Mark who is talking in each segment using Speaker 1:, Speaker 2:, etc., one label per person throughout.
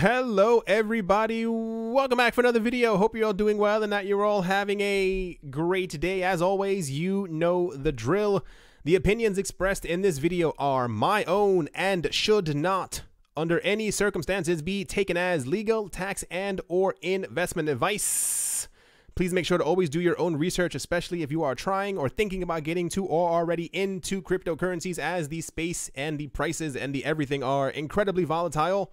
Speaker 1: Hello, everybody. Welcome back for another video. Hope you're all doing well and that you're all having a great day. As always, you know the drill. The opinions expressed in this video are my own and should not, under any circumstances, be taken as legal, tax, and or investment advice. Please make sure to always do your own research, especially if you are trying or thinking about getting to or already into cryptocurrencies, as the space and the prices and the everything are incredibly volatile.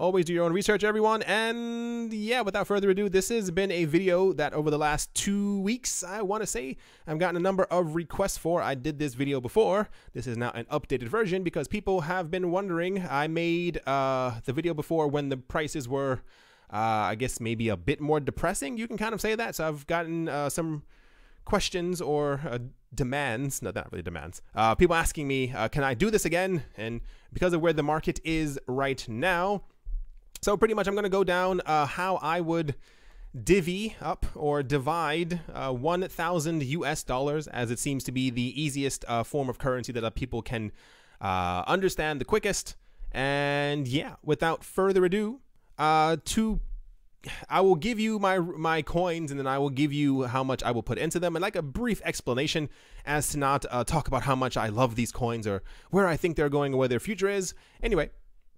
Speaker 1: Always do your own research, everyone. And yeah, without further ado, this has been a video that over the last two weeks, I want to say, I've gotten a number of requests for. I did this video before. This is now an updated version because people have been wondering. I made uh, the video before when the prices were, uh, I guess, maybe a bit more depressing. You can kind of say that. So I've gotten uh, some questions or uh, demands, no, not really demands, uh, people asking me, uh, can I do this again? And because of where the market is right now, so pretty much I'm going to go down uh, how I would divvy up or divide uh, 1,000 US dollars as it seems to be the easiest uh, form of currency that uh, people can uh, understand the quickest. And yeah, without further ado, uh, to I will give you my my coins and then I will give you how much I will put into them and like a brief explanation as to not talk about how much I love these coins or where I think they're going or where their future is. Anyway,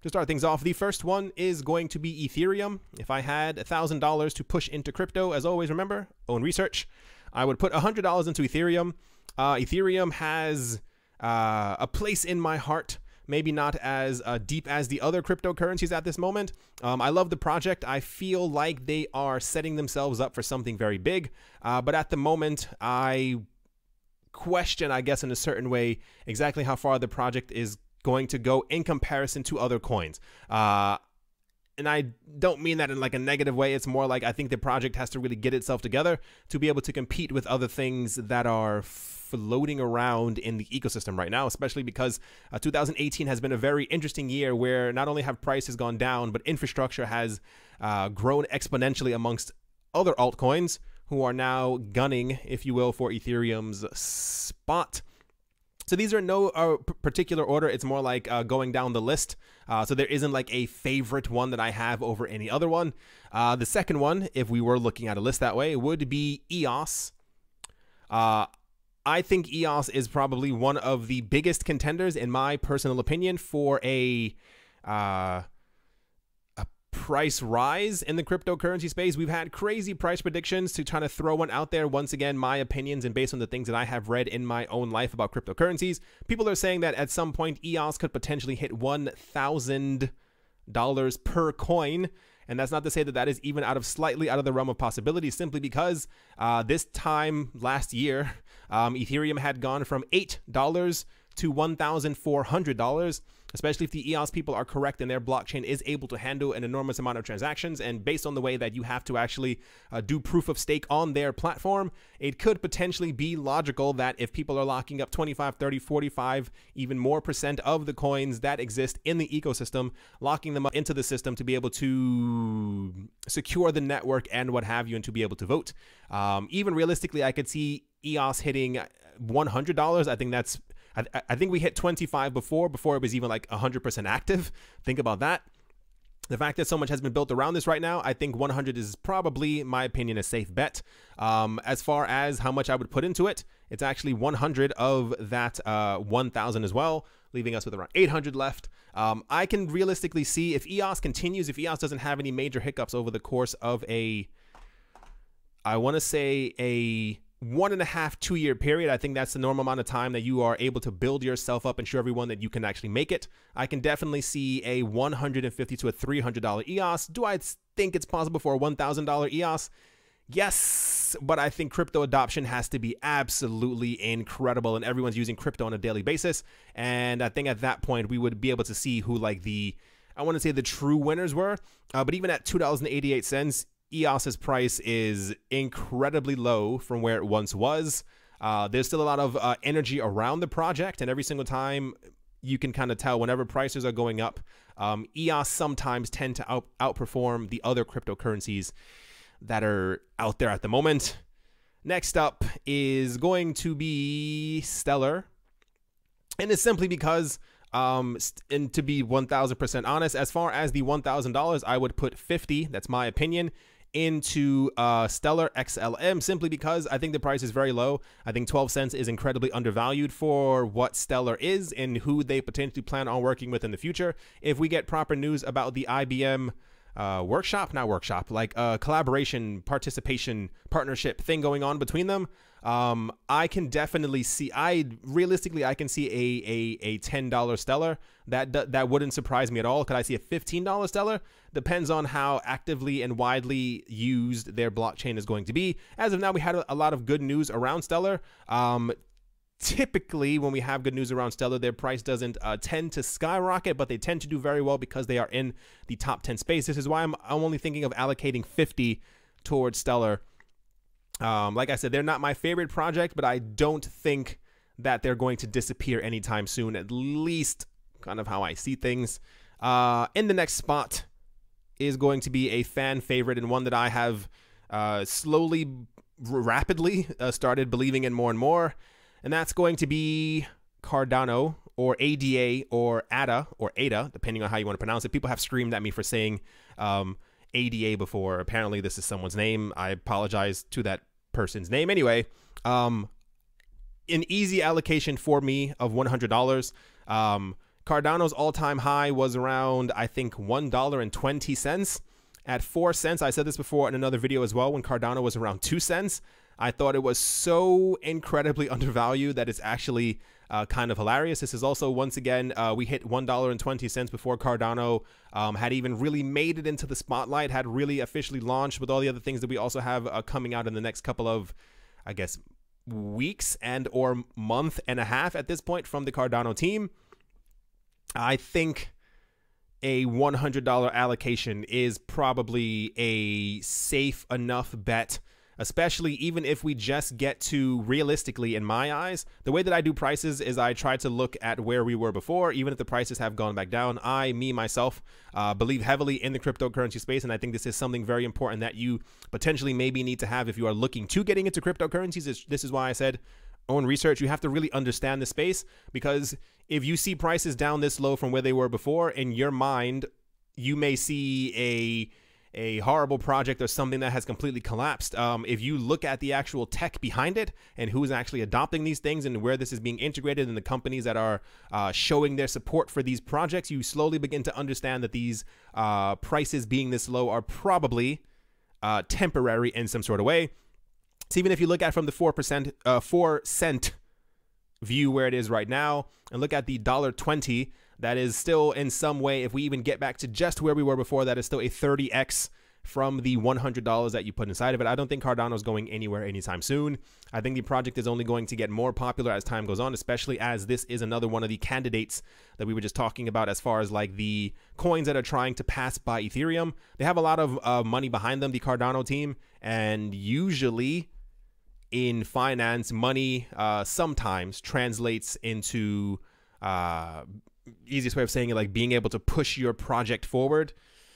Speaker 1: to start things off, the first one is going to be Ethereum. If I had $1,000 to push into crypto, as always, remember, own research, I would put $100 into Ethereum. Uh, Ethereum has uh, a place in my heart maybe not as uh, deep as the other cryptocurrencies at this moment. Um, I love the project. I feel like they are setting themselves up for something very big. Uh, but at the moment, I question, I guess, in a certain way, exactly how far the project is going to go in comparison to other coins. Uh, and I don't mean that in like a negative way. It's more like I think the project has to really get itself together to be able to compete with other things that are floating around in the ecosystem right now, especially because uh, 2018 has been a very interesting year where not only have prices gone down, but infrastructure has uh, grown exponentially amongst other altcoins who are now gunning, if you will, for Ethereum's spot. So these are no uh, particular order. It's more like uh, going down the list. Uh, so there isn't like a favorite one that I have over any other one. Uh, the second one, if we were looking at a list that way, would be EOS. Uh, I think EOS is probably one of the biggest contenders, in my personal opinion, for a uh, price rise in the cryptocurrency space. We've had crazy price predictions to try to throw one out there. Once again, my opinions and based on the things that I have read in my own life about cryptocurrencies, people are saying that at some point EOS could potentially hit $1,000 per coin. And that's not to say that that is even out of slightly out of the realm of possibility, simply because uh, this time last year, um, Ethereum had gone from $8 to $1,400 especially if the EOS people are correct and their blockchain is able to handle an enormous amount of transactions. And based on the way that you have to actually uh, do proof of stake on their platform, it could potentially be logical that if people are locking up 25, 30, 45, even more percent of the coins that exist in the ecosystem, locking them up into the system to be able to secure the network and what have you, and to be able to vote. Um, even realistically, I could see EOS hitting $100. I think that's I, I think we hit 25 before, before it was even like 100% active. Think about that. The fact that so much has been built around this right now, I think 100 is probably, my opinion, a safe bet. Um, as far as how much I would put into it, it's actually 100 of that uh, 1,000 as well, leaving us with around 800 left. Um, I can realistically see if EOS continues, if EOS doesn't have any major hiccups over the course of a, I want to say a one and a half, two year period. I think that's the normal amount of time that you are able to build yourself up and show everyone that you can actually make it. I can definitely see a 150 to a $300 EOS. Do I think it's possible for a $1,000 EOS? Yes, but I think crypto adoption has to be absolutely incredible, and everyone's using crypto on a daily basis. And I think at that point, we would be able to see who, like, the I want to say the true winners were. Uh, but even at $2.88, EOS's price is incredibly low from where it once was. Uh, there's still a lot of uh, energy around the project, and every single time you can kind of tell whenever prices are going up, um, EOS sometimes tend to out- outperform the other cryptocurrencies that are out there at the moment. Next up is going to be Stellar, and it's simply because Um, and to be 1000% honest, as far as the $1,000, I would put 50, that's my opinion, into uh, Stellar XLM simply because I think the price is very low. I think 12 cents is incredibly undervalued for what Stellar is and who they potentially plan on working with in the future. If we get proper news about the IBM uh, workshop, not workshop, like a uh, collaboration, participation, partnership thing going on between them. Um, I can definitely see. I realistically, I can see a a, a ten dollar stellar. That, that wouldn't surprise me at all. Could I see a fifteen dollar stellar? Depends on how actively and widely used their blockchain is going to be. As of now, we had a, a lot of good news around Stellar. Um, typically when we have good news around Stellar, their price doesn't uh, tend to skyrocket, but they tend to do very well because they are in the top 10 space. This is why I'm, I'm only thinking of allocating 50 towards Stellar. Um, like I said, they're not my favorite project, but I don't think that they're going to disappear anytime soon, at least kind of how I see things. Uh, in the next spot is going to be a fan favorite and one that I have uh, slowly, rapidly uh, started believing in more and more and that's going to be Cardano or ADA or ADA or ADA, depending on how you want to pronounce it. People have screamed at me for saying um, ADA before. Apparently, this is someone's name. I apologize to that person's name. Anyway, um, an easy allocation for me of $100. Um, Cardano's all time high was around, I think, $1.20. At 4 cents, I said this before in another video as well, when Cardano was around 2 cents. I thought it was so incredibly undervalued that it's actually uh, kind of hilarious. This is also, once again, uh, we hit $1.20 before Cardano um, had even really made it into the spotlight, had really officially launched with all the other things that we also have uh, coming out in the next couple of, I guess, weeks and or month and a half at this point from the Cardano team. I think a $100 allocation is probably a safe enough bet especially even if we just get to realistically in my eyes the way that i do prices is i try to look at where we were before. Even if the prices have gone back down i me myself uh, believe heavily in the cryptocurrency space and i think this is something very important that you potentially maybe need to have if you are looking to getting into cryptocurrencies. This is why i said own research. You have to really understand the space because if you see prices down this low from where they were before in your mind you may see a a horrible project or something that has completely collapsed. Um, if you look at the actual tech behind it and who's actually adopting these things and where this is being integrated and the companies that are uh, showing their support for these projects, you slowly begin to understand that these uh, prices being this low are probably uh, temporary in some sort of way. So even if you look at from the four percent, uh, four cent view where it is right now, and look at the dollar twenty that is still in some way, if we even get back to just where we were before, that is still a 30x from the $100 that you put inside of it. I don't think Cardano is going anywhere anytime soon. I think the project is only going to get more popular as time goes on, especially as this is another one of the candidates that we were just talking about as far as like the coins that are trying to pass by Ethereum. They have a lot of uh, money behind them, the Cardano team, and usually in finance, money uh, sometimes translates into uh, easiest way of saying it, like being able to push your project forward.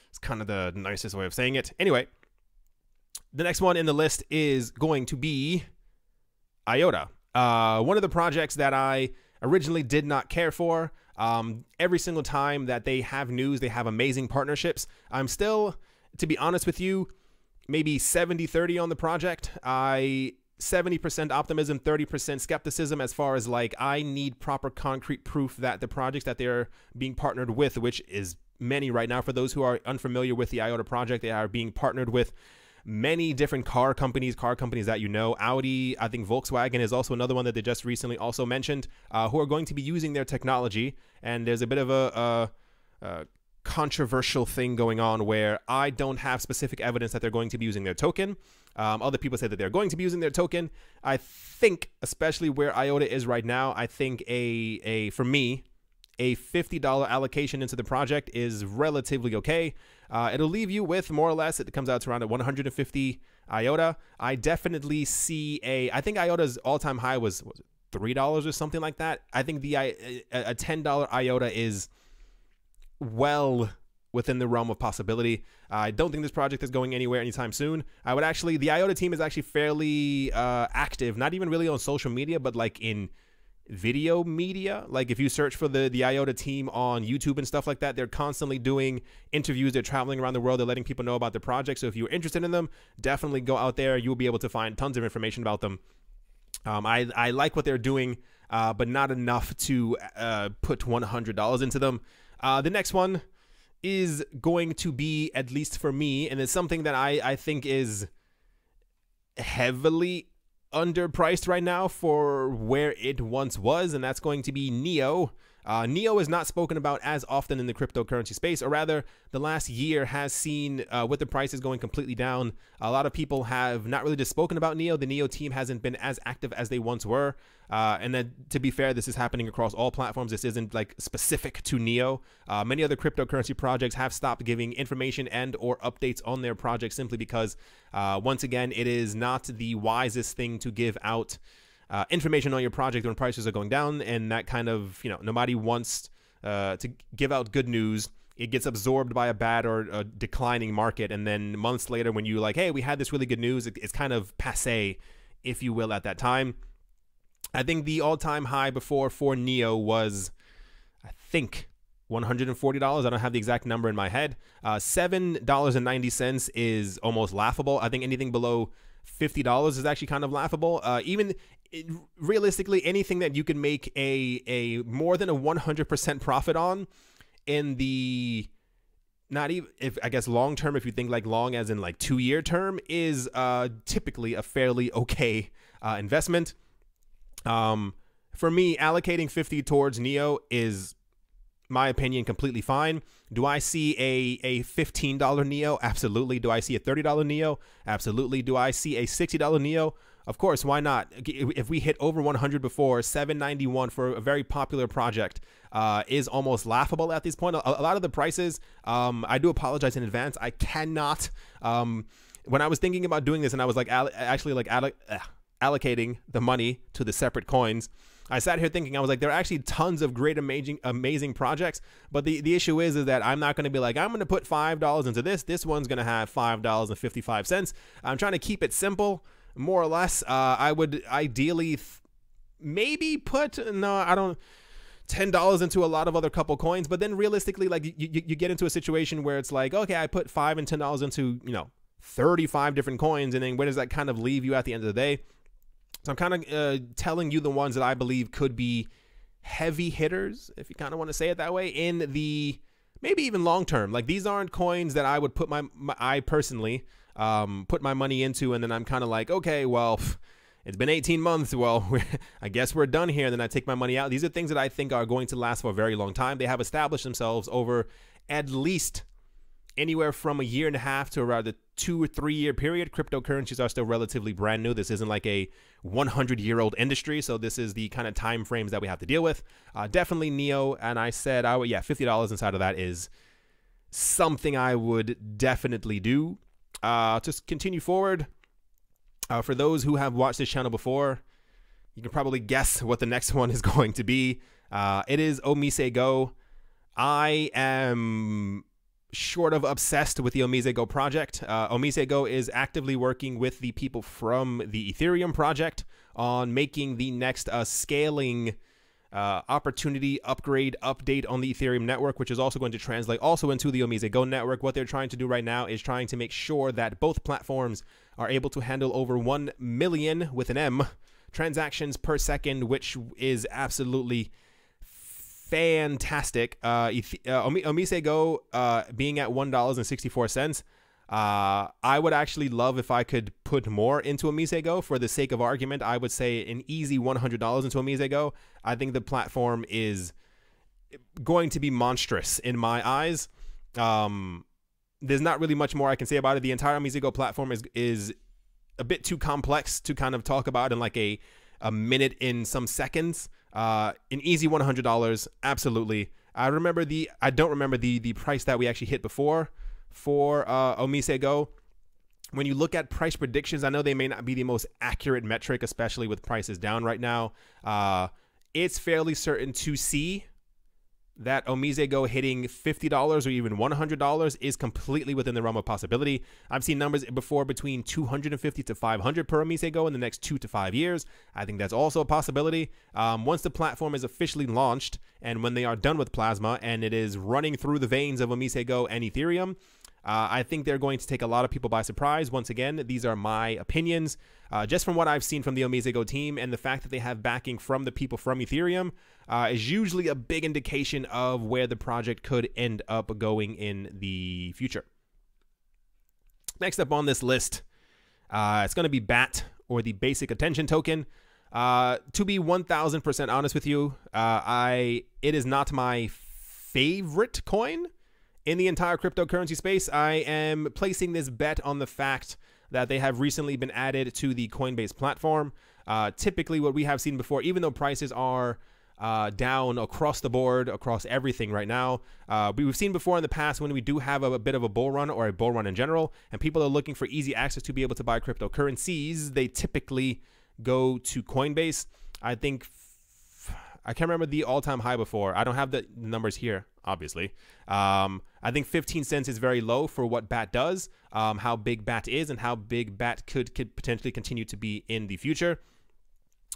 Speaker 1: It's kind of the nicest way of saying it. Anyway, the next one in the list is going to be IOTA. Uh, one of the projects that I originally did not care for. Um, every single time that they have news, they have amazing partnerships. I'm still, to be honest with you, maybe 70 30 on the project. I 70% optimism, 30% skepticism as far as like I need proper concrete proof that the projects that they're being partnered with, which is many right now for those who are unfamiliar with the IOTA project, they are being partnered with many different car companies, car companies that you know. Audi, I think Volkswagen is also another one that they just recently also mentioned, uh, who are going to be using their technology. And there's a bit of a, a controversial thing going on where I don't have specific evidence that they're going to be using their token. Um, other people say that they're going to be using their token. I think, especially where IOTA is right now, I think a a for me a $50 allocation into the project is relatively okay. Uh, it'll leave you with more or less, it comes out to around 150 IOTA. I definitely see a, I think IOTA's all time high was, was $3 or something like that. I think the a, a $10 IOTA is well within the realm of possibility. I don't think this project is going anywhere anytime soon. I would actually, the IOTA team is actually fairly uh, active, not even really on social media, but like in video media. Like if you search for the the IOTA team on YouTube and stuff like that, they're constantly doing interviews. They're traveling around the world. They're letting people know about their project. So if you're interested in them, definitely go out there. You'll be able to find tons of information about them. Um, I I like what they're doing, uh, but not enough to uh, put one hundred dollars into them. Uh, the next one is going to be at least for me, and it's something that I I think is heavily underpriced right now for where it once was, and that's going to be Neo. Uh, Neo is not spoken about as often in the cryptocurrency space, or rather, the last year has seen, uh, with the prices going completely down, a lot of people have not really just spoken about Neo. The Neo team hasn't been as active as they once were. Uh, and then, to be fair, this is happening across all platforms. This isn't like specific to Neo. Uh, many other cryptocurrency projects have stopped giving information and or updates on their projects simply because, uh, once again, it is not the wisest thing to give out uh, information on your project when prices are going down, and that kind of you know nobody wants uh, to give out good news. It gets absorbed by a bad or a declining market, and then months later, when you like, hey, we had this really good news, it's kind of passe, if you will, at that time. I think the all-time high before for Neo was, I think, $140. I don't have the exact number in my head. Uh, $7.90 is almost laughable. I think anything below $50 is actually kind of laughable. Uh, even it, realistically, anything that you can make a, a more than a 100% profit on in the not even if I guess long term, if you think like long as in like two year term, is uh, typically a fairly okay uh, investment. Um, for me, allocating 50 towards Neo is my opinion, completely fine. Do I see a, a $15 Neo? Absolutely. Do I see a $30 Neo? Absolutely. Do I see a $60 Neo? Of course, why not? If we hit over 100 before, 791 for a very popular project uh, is almost laughable at this point. A, a lot of the prices, um, I do apologize in advance. I cannot. Um, when I was thinking about doing this, and I was like, actually like allocating the money to the separate coins. I sat here thinking, I was like, there are actually tons of great, amazing, amazing projects. But the, the issue is, is that I'm not going to be like, I'm going to put $5 into this. This one's going to have $5.55. I'm trying to keep it simple, more or less. Uh, I would ideally maybe put, no, I don't ten dollars into a lot of other couple coins, but then realistically, like you, you, you, get into a situation where it's like, okay, I put five and ten dollars into you know thirty five different coins, and then where does that kind of leave you at the end of the day? So I'm kind of uh, telling you the ones that I believe could be heavy hitters, if you kind of want to say it that way, in the maybe even long term. Like these aren't coins that I would put my, my I personally um, put my money into, and then I'm kind of like, okay, well. It's been 18 months. Well, I guess we're done here. And then I take my money out. These are things that I think are going to last for a very long time. They have established themselves over at least anywhere from a year and a half to around a two or three year period. Cryptocurrencies are still relatively brand new. This isn't like a 100 year old industry, so this is the kind of time frames that we have to deal with. Uh, definitely Neo, and I said, I would, yeah, fifty dollars inside of that is something I would definitely do. Uh, just continue forward. Uh, for those who have watched this channel before, you can probably guess what the next one is going to be. Uh, it is OmiseGo. I am short of obsessed with the OmiseGo project. Uh, OmiseGo is actively working with the people from the Ethereum project on making the next uh, scaling uh, opportunity upgrade update on the Ethereum network, which is also going to translate also into the OmiseGo network. What they're trying to do right now is trying to make sure that both platforms are able to handle over 1 million with an M transactions per second, which is absolutely fantastic. Uh, uh OmiseGo uh, being at one dollars and sixty four cents. Uh, I would actually love if I could put more into OmiseGo for the sake of argument. I would say an easy one hundred dollars into OmiseGo. I think the platform is going to be monstrous in my eyes. Um, there's not really much more I can say about it. The entire OmiseGo platform is is a bit too complex to kind of talk about in like a a minute in some seconds. Uh, an easy one hundred dollars, absolutely. I remember the I don't remember the the price that we actually hit before for uh, OmiseGo. When you look at price predictions, I know they may not be the most accurate metric, especially with prices down right now. Uh, it's fairly certain to see that OmiseGo hitting $50 or even $100 is completely within the realm of possibility. I've seen numbers before between 250 to 500 per OmiseGo in the next two to five years. I think that's also a possibility. Um, once the platform is officially launched and when they are done with Plasma and it is running through the veins of OmiseGo and Ethereum, uh, I think they're going to take a lot of people by surprise. Once again, these are my opinions. Uh, just from what I've seen from the OmiseGo team and the fact that they have backing from the people from Ethereum uh, is usually a big indication of where the project could end up going in the future. Next up on this list, uh, it's going to be BAT or the Basic Attention Token. Uh, to be 1000% honest with you, uh, I it is not my favorite coin in the entire cryptocurrency space. I am placing this bet on the fact that they have recently been added to the Coinbase platform. Uh, typically, what we have seen before, even though prices are uh, down across the board, across everything right now. Uh, we've seen before in the past when we do have a, a, bit of a bull run or a bull run in general, and people are looking for easy access to be able to buy cryptocurrencies, they typically go to Coinbase. I think I can't remember the all-time high before. I don't have the numbers here, obviously. Um, I think 15 cents is very low for what BAT does, um, how big BAT is, and how big BAT could could potentially continue to be in the future.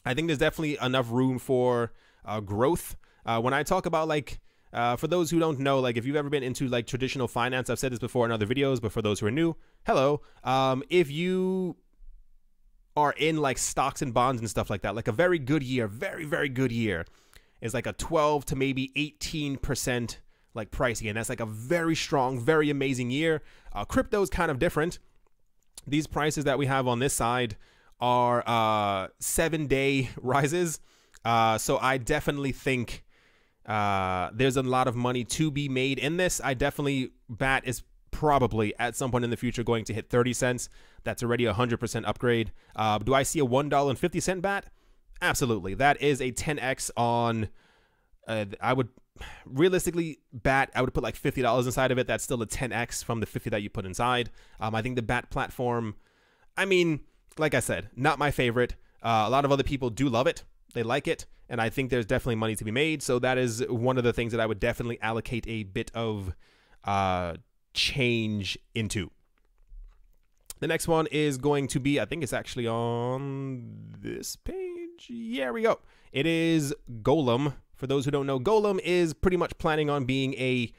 Speaker 1: I think there's definitely enough room for uh, growth. Uh, when I talk about like, uh, for those who don't know, like if you've ever been into like traditional finance, I've said this before in other videos, but for those who are new, hello. Um, if you are in like stocks and bonds and stuff like that, like a very good year, very, very good year is like a 12 to maybe 18% like pricing. And that's like a very strong, very amazing year. Uh, crypto is kind of different. These prices that we have on this side are uh, seven day rises. Uh, so I definitely think uh, there's a lot of money to be made in this. I definitely BAT is probably at some point in the future going to hit 30 cents. That's already a 100% upgrade. Uh, do I see a $1.50 BAT? Absolutely. That is a 10x on. Uh, I would realistically bat. I would put like fifty dollars inside of it. That's still a 10x from the 50 that you put inside. Um, I think the bat platform. I mean, like I said, not my favorite. Uh, a lot of other people do love it. They like it, and I think there's definitely money to be made. So that is one of the things that I would definitely allocate a bit of uh, change into. The next one is going to be, I think it's actually on this page. Yeah, we go. It is Golem. For those who don't know, Golem is pretty much planning on being a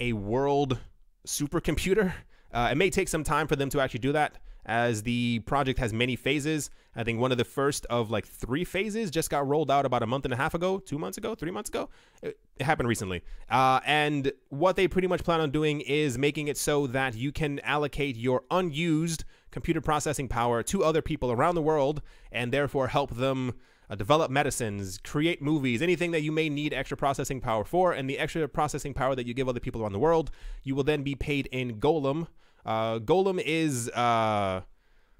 Speaker 1: a world supercomputer. Uh, it may take some time for them to actually do that as the project has many phases. I think one of the first of like three phases just got rolled out about a month and a half ago, two months ago, three months ago. It, it happened recently. Uh, and what they pretty much plan on doing is making it so that you can allocate your unused computer processing power to other people around the world and therefore help them. Uh, develop medicines, create movies, anything that you may need extra processing power for, and the extra processing power that you give other people around the world, you will then be paid in Golem, uh, Golem is, uh,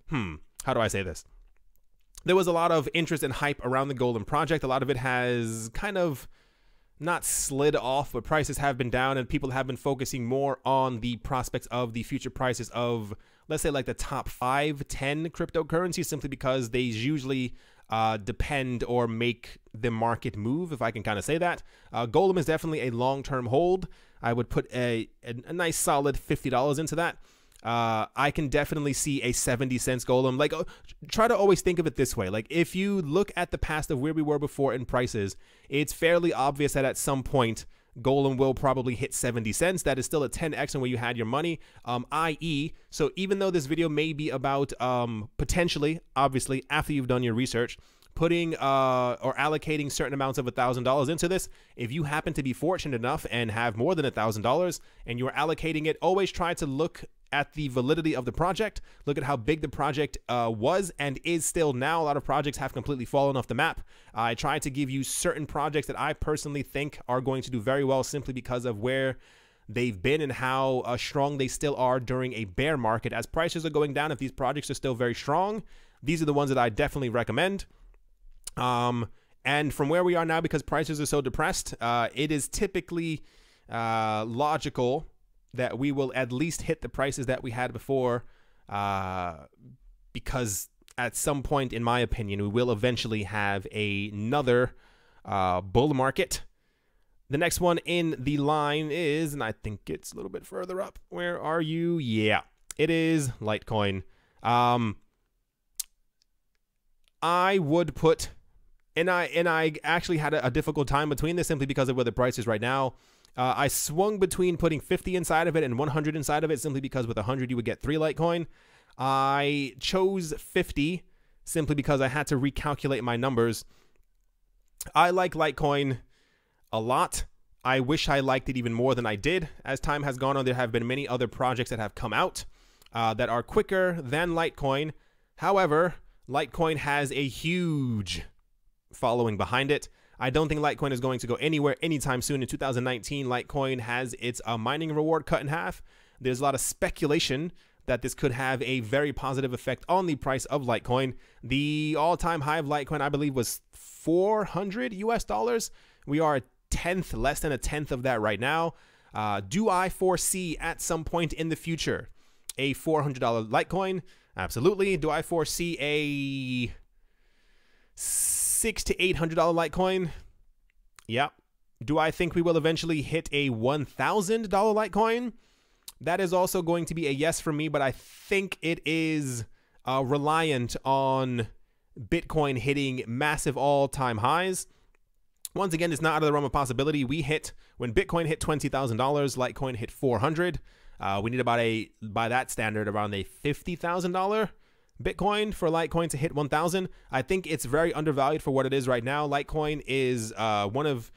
Speaker 1: hmm, how do I say this? There was a lot of interest and hype around the Golem project. A lot of it has kind of not slid off, but prices have been down, and people have been focusing more on the prospects of the future prices of, let's say, like the top five, 10 cryptocurrencies, simply because they usually uh, depend or make the market move, if I can kind of say that. Uh, Golem is definitely a long term hold. I would put a, a, a nice solid $50 into that uh, I can definitely see a 70 cents golem. Like, uh, try to always think of it this way. Like, if you look at the past of where we were before in prices, it's fairly obvious that at some point, Golem will probably hit 70 cents. That is still a 10x on where you had your money, um, i.e., so even though this video may be about um, potentially, obviously, after you've done your research, putting uh, or allocating certain amounts of $1,000 into this, if you happen to be fortunate enough and have more than $1,000 and you're allocating it, always try to look at the validity of the project. Look at how big the project uh, was and is still now. A lot of projects have completely fallen off the map. I try to give you certain projects that I personally think are going to do very well simply because of where they've been and how uh, strong they still are during a bear market. As prices are going down, if these projects are still very strong, these are the ones that I definitely recommend. Um, and from where we are now, because prices are so depressed, uh, it is typically uh, logical that we will at least hit the prices that we had before uh, because at some point, in my opinion, we will eventually have a, another uh, bull market. the next one in the line is, and I think it's a little bit further up. Where are you? Yeah, it is Litecoin. Um, I would put, and I and I actually had a, a difficult time between this simply because of where the price is right now. Uh, I swung between putting 50 inside of it and 100 inside of it simply because with 100 you would get three Litecoin. I chose 50 simply because I had to recalculate my numbers. I like Litecoin a lot. I wish I liked it even more than I did. As time has gone on, there have been many other projects that have come out uh, that are quicker than Litecoin. However, Litecoin has a huge following behind it. I don't think Litecoin is going to go anywhere anytime soon. In 2019, Litecoin has its uh, mining reward cut in half. There's a lot of speculation that this could have a very positive effect on the price of Litecoin. The all-time high of Litecoin, I believe, was 400 US dollars. We are a tenth, less than a tenth of that right now. Uh, do I foresee at some point in the future a $400 Litecoin? Absolutely. Do I foresee a six to eight hundred dollar Litecoin? Yep. Do I think we will eventually hit a one thousand dollar Litecoin? That is also going to be a yes for me, but I think it is uh, reliant on Bitcoin hitting massive all time highs. Once again, it's not out of the realm of possibility. We hit when Bitcoin hit twenty thousand dollars, Litecoin hit four hundred. Uh, we need about a by that standard around a fifty thousand dollar Bitcoin for Litecoin to hit one thousand. I think it's very undervalued for what it is right now. Litecoin is uh, one of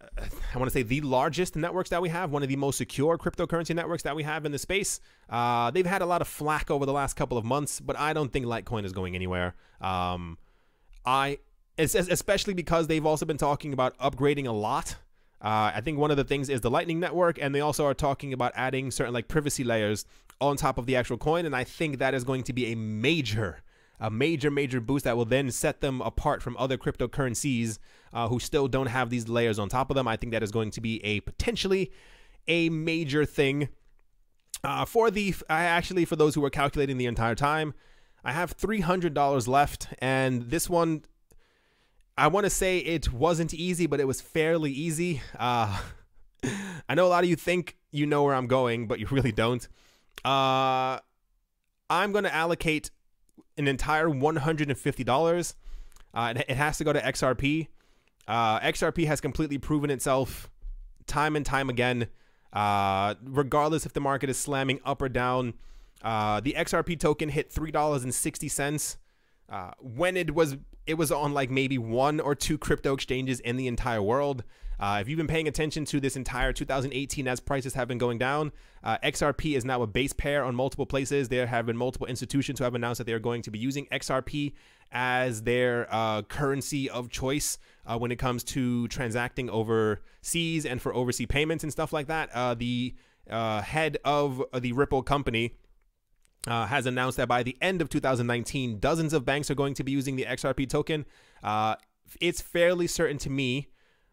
Speaker 1: uh, I want to say the largest networks that we have, one of the most secure cryptocurrency networks that we have in the space. Uh, they've had a lot of flack over the last couple of months, but I don't think Litecoin is going anywhere. Um, I especially because they've also been talking about upgrading a lot uh, I think one of the things is the Lightning Network, and they also are talking about adding certain like privacy layers on top of the actual coin, and I think that is going to be a major, a major, major boost that will then set them apart from other cryptocurrencies uh, who still don't have these layers on top of them. I think that is going to be a potentially a major thing. Uh, for the, I actually for those who were calculating the entire time, I have three hundred dollars left, and this one I want to say it wasn't easy, but it was fairly easy. Uh, I know a lot of you think you know where I'm going, but you really don't. Uh, I'm going to allocate an entire $150. Uh, it, it, has to go to XRP. Uh, XRP has completely proven itself time and time again, uh, regardless if the market is slamming up or down. Uh, the XRP token hit $3.60 uh, when it was it was on like maybe one or two crypto exchanges in the entire world. Uh, if you've been paying attention to this entire 2018 as prices have been going down, uh, XRP is now a base pair on multiple places. There have been multiple institutions who have announced that they are going to be using XRP as their uh, currency of choice uh, when it comes to transacting overseas and for overseas payments and stuff like that. Uh, the uh, head of the Ripple company uh, has announced that by the end of 2019, dozens of banks are going to be using the XRP token. Uh, it's fairly certain to me.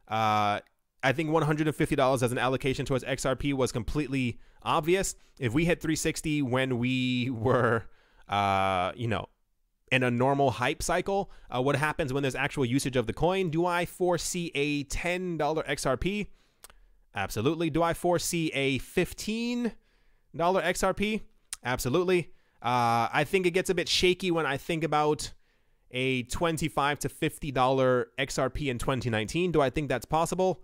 Speaker 1: Uh, I think $150 as an allocation towards XRP was completely obvious. If we hit 360 when we were, uh, you know, in a normal hype cycle, uh, what happens when there's actual usage of the coin? Do I foresee a $10 XRP? Absolutely. Do I foresee a $15 XRP? Absolutely. Uh, I think it gets a bit shaky when I think about a 25 to $50 XRP in 2019. Do I think that's possible?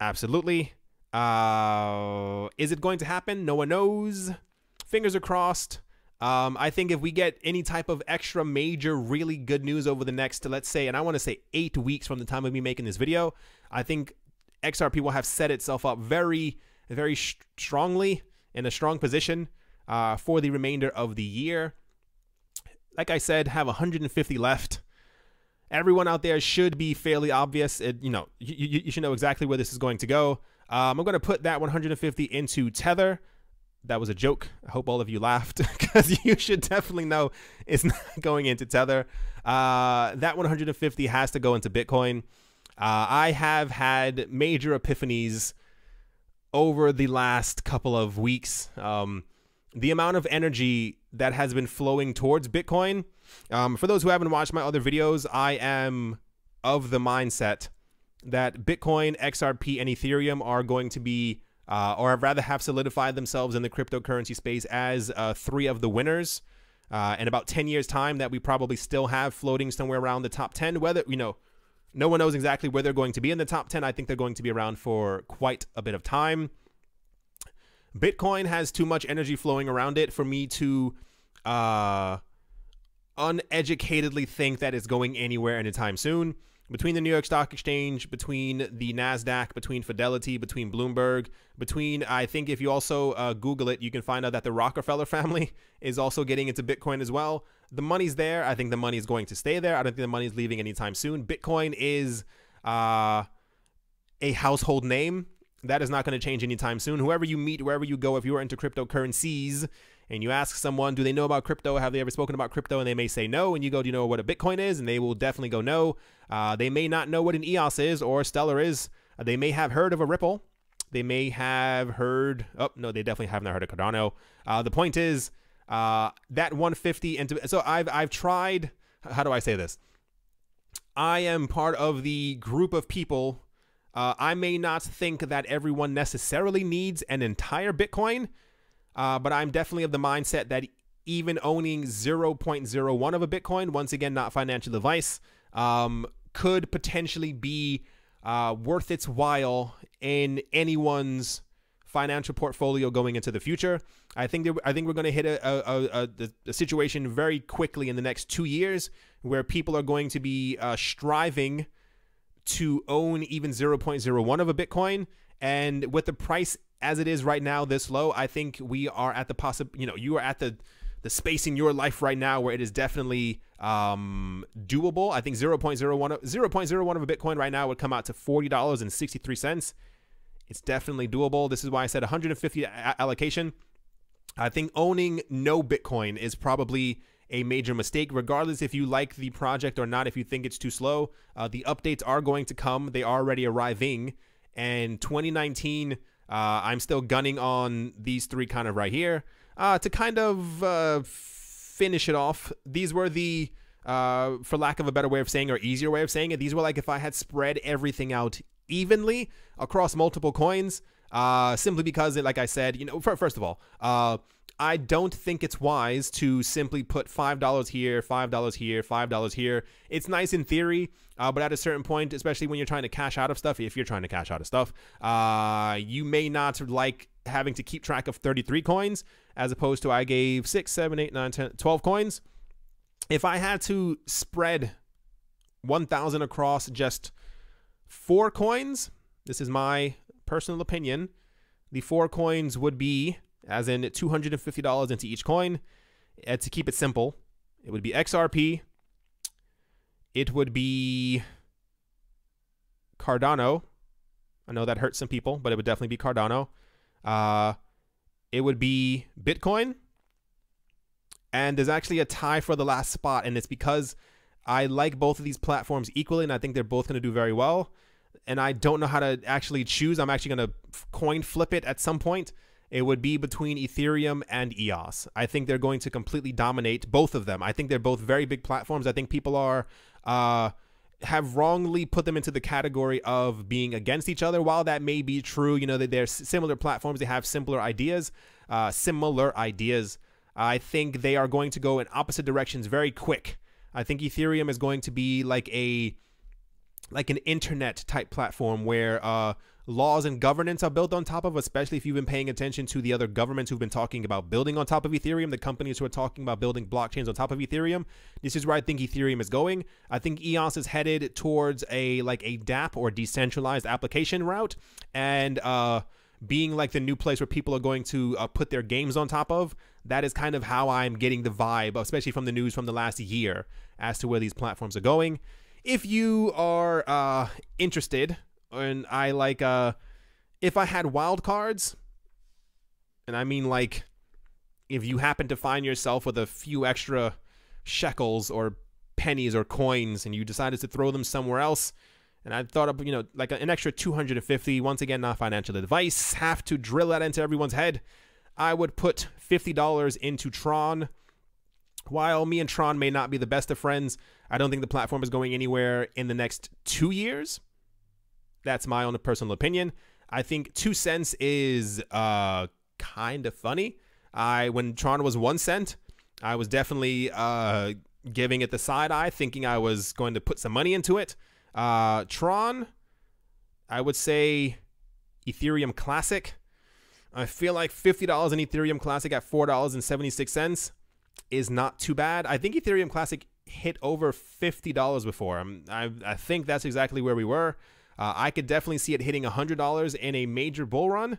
Speaker 1: Absolutely. Uh, is it going to happen? No one knows. Fingers are crossed. Um, I think if we get any type of extra major, really good news over the next, let's say, and I want to say eight weeks from the time of me making this video, I think XRP will have set itself up very, very strongly in a strong position uh, for the remainder of the year. Like I said, have 150 left. Everyone out there should be fairly obvious. It, you know, you, you, should know exactly where this is going to go. Um, I'm going to put that 150 into Tether. That was a joke. I hope all of you laughed because you should definitely know it's not going into Tether. Uh, that 150 has to go into Bitcoin. Uh, I have had major epiphanies over the last couple of weeks. Um, the amount of energy that has been flowing towards Bitcoin. Um, for those who haven't watched my other videos, I am of the mindset that Bitcoin, XRP, and Ethereum are going to be, uh, or rather have solidified themselves in the cryptocurrency space as uh, three of the winners. Uh, in about 10 years' time, that we probably still have floating somewhere around the top 10. Whether, you know, no one knows exactly where they're going to be in the top 10. I think they're going to be around for quite a bit of time. Bitcoin has too much energy flowing around it for me to uh, uneducatedly think that it's going anywhere anytime soon between the New York Stock Exchange, between the NASDAQ, between Fidelity, between Bloomberg, between, I think if you also uh, Google it, you can find out that the Rockefeller family is also getting into Bitcoin as well. The money's there. I think the money is going to stay there. I don't think the money's leaving anytime soon. Bitcoin is uh, a household name. That is not going to change anytime soon. Whoever you meet, wherever you go, if you are into cryptocurrencies, and you ask someone, do they know about crypto? Have they ever spoken about crypto? And they may say no. And you go, do you know what a Bitcoin is? And they will definitely go no. Uh, they may not know what an EOS is or Stellar is. Uh, they may have heard of a Ripple. They may have heard. Oh no, they definitely have not heard of Cardano. Uh, the point is uh, that 150 into. So I've I've tried. How do I say this? I am part of the group of people. Uh, I may not think that everyone necessarily needs an entire Bitcoin. Uh, but I'm definitely of the mindset that even owning 0.01 of a Bitcoin, once again, not financial advice, um, could potentially be uh, worth its while in anyone's financial portfolio going into the future. I think I think we're going to hit a, a, a, a, situation very quickly in the next two years where people are going to be uh, striving to own even 0.01 of a Bitcoin. And with the price as it is right now, this low, I think we are at the possible. You know, you are at the the space in your life right now where it is definitely um, doable. I think 0.01 0.01 of a Bitcoin right now would come out to forty dollars and sixty three cents. It's definitely doable. This is why I said 150 allocation. I think owning no Bitcoin is probably a major mistake, regardless if you like the project or not. If you think it's too slow, uh, the updates are going to come. They are already arriving, and 2019 uh, I'm still gunning on these three kind of right here. Uh, to kind of uh, finish it off, these were the, uh, for lack of a better way of saying or easier way of saying it, these were like if I had spread everything out evenly across multiple coins. Uh, simply because, like I said, you know, first of all, uh, I don't think it's wise to simply put $5 here, $5 here, $5 here. It's nice in theory, uh, but at a certain point, especially when you're trying to cash out of stuff, if you're trying to cash out of stuff, uh, you may not like having to keep track of 33 coins as opposed to I gave 6, 7, 8, 9, 10, 12 coins. If I had to spread 1,000 across just four coins, this is my personal opinion, the four coins would be as in $250 into each coin. And to keep it simple, it would be XRP, it would be Cardano. I know that hurts some people, but it would definitely be Cardano. Uh, it would be Bitcoin. And there's actually a tie for the last spot, and it's because I like both of these platforms equally, and I think they're both going to do very well. And I don't know how to actually choose. I'm actually going to coin flip it at some point it would be between Ethereum and EOS. I think they're going to completely dominate both of them. I think they're both very big platforms. I think people are uh, have wrongly put them into the category of being against each other. While that may be true, you know, that they're similar platforms. They have similar ideas, uh, similar ideas. I think they are going to go in opposite directions very quick. I think Ethereum is going to be like a like an internet type platform where uh, laws and governance are built on top of, especially if you've been paying attention to the other governments who've been talking about building on top of Ethereum, the companies who are talking about building blockchains on top of Ethereum. This is where I think Ethereum is going. I think EOS is headed towards a like a DApp or decentralized application route, and uh, being like the new place where people are going to uh, put their games on top of. That is kind of how I'm getting the vibe, especially from the news from the last year, as to where these platforms are going if you are uh, interested, and I like, uh, if I had wild cards, and I mean like, if you happen to find yourself with a few extra shekels or pennies or coins, and you decided to throw them somewhere else, and I thought of, you know, like an extra 250, once again, not financial advice, have to drill that into everyone's head. I would put $50 into Tron. While me and Tron may not be the best of friends, I don't think the platform is going anywhere in the next two years. That's my own personal opinion. I think two cents is uh, kind of funny. I when Tron was one cent, I was definitely uh, giving it the side eye, thinking I was going to put some money into it. Uh, Tron, I would say Ethereum Classic. I feel like $50 in Ethereum Classic at $4.76 is not too bad. I think Ethereum Classic hit over $50 before. I'm, I, I think that's exactly where we were. Uh, I could definitely see it hitting $100 in a major bull run.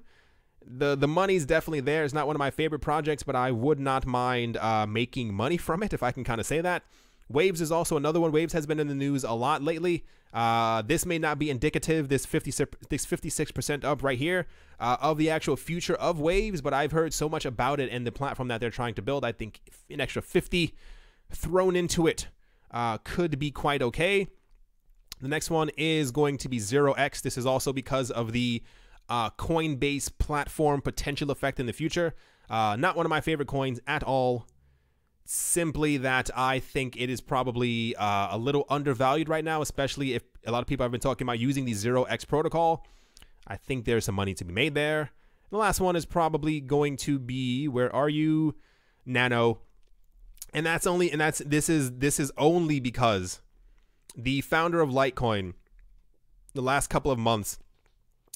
Speaker 1: The the money's definitely there. It's not one of my favorite projects, but I would not mind uh, making money from it if I can kind of say that. Waves is also another one. Waves has been in the news a lot lately. Uh, this may not be indicative, this 50 this 56% up right here, uh, of the actual future of Waves, but I've heard so much about it and the platform that they're trying to build. I think an extra 50 thrown into it uh, could be quite okay. The next one is going to be 0x. This is also because of the uh, Coinbase platform potential effect in the future. Uh, not one of my favorite coins at all. Simply that I think it is probably uh, a little undervalued right now, especially if a lot of people have been talking about using the 0x protocol. I think there's some money to be made there. And the last one is probably going to be where are you, Nano? And that's only and that's this is this is only because the founder of Litecoin, the last couple of months,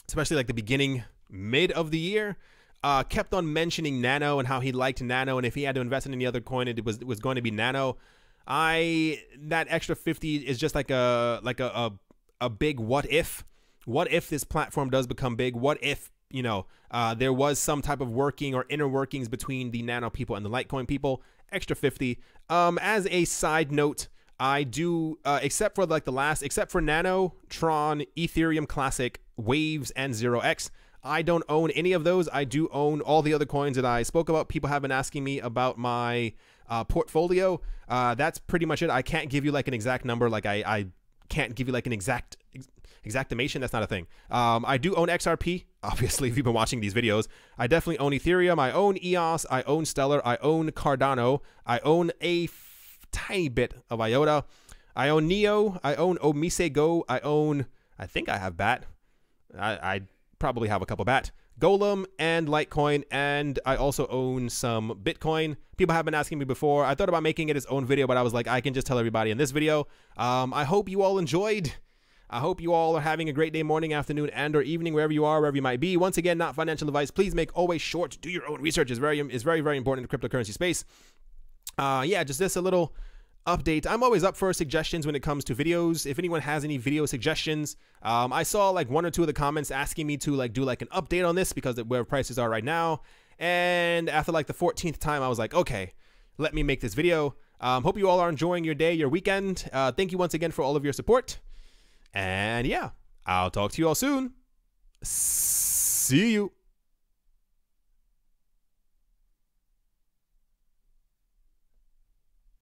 Speaker 1: especially like the beginning, mid of the year, uh, kept on mentioning Nano and how he liked Nano, and if he had to invest in any other coin, it was it was going to be Nano. I that extra fifty is just like a like a a, a big what if. What if this platform does become big? What if you know uh, there was some type of working or inner workings between the Nano people and the Litecoin people? Extra fifty. Um, as a side note. I do, uh, except for like the last, except for Nano, Tron, Ethereum Classic, Waves, and Zero X. I don't own any of those. I do own all the other coins that I spoke about. People have been asking me about my uh, portfolio. Uh, that's pretty much it. I can't give you like an exact number. Like I, I can't give you like an exact exactimation. That's not a thing. Um, I do own XRP. Obviously, if you've been watching these videos, I definitely own Ethereum. I own EOS. I own Stellar. I own Cardano. I own a tiny bit of IOTA. I own Neo. I own OmiseGo. I own, I think I have BAT. I, I probably have a couple BAT. Golem and Litecoin, and I also own some Bitcoin. People have been asking me before. I thought about making it its own video, but I was like, I can just tell everybody in this video. Um, I hope you all enjoyed. I hope you all are having a great day, morning, afternoon, and or evening, wherever you are, wherever you might be. Once again, not financial advice. Please make always short. Do your own research. is very is very very important in the cryptocurrency space. Uh, yeah, just this a little update. I'm always up for suggestions when it comes to videos. If anyone has any video suggestions, um, I saw like one or two of the comments asking me to like do like an update on this because of where prices are right now. And after like the 14th time, I was like, okay, let me make this video. Um, hope you all are enjoying your day, your weekend. Uh, thank you once again for all of your support. And yeah, I'll talk to you all soon. See you.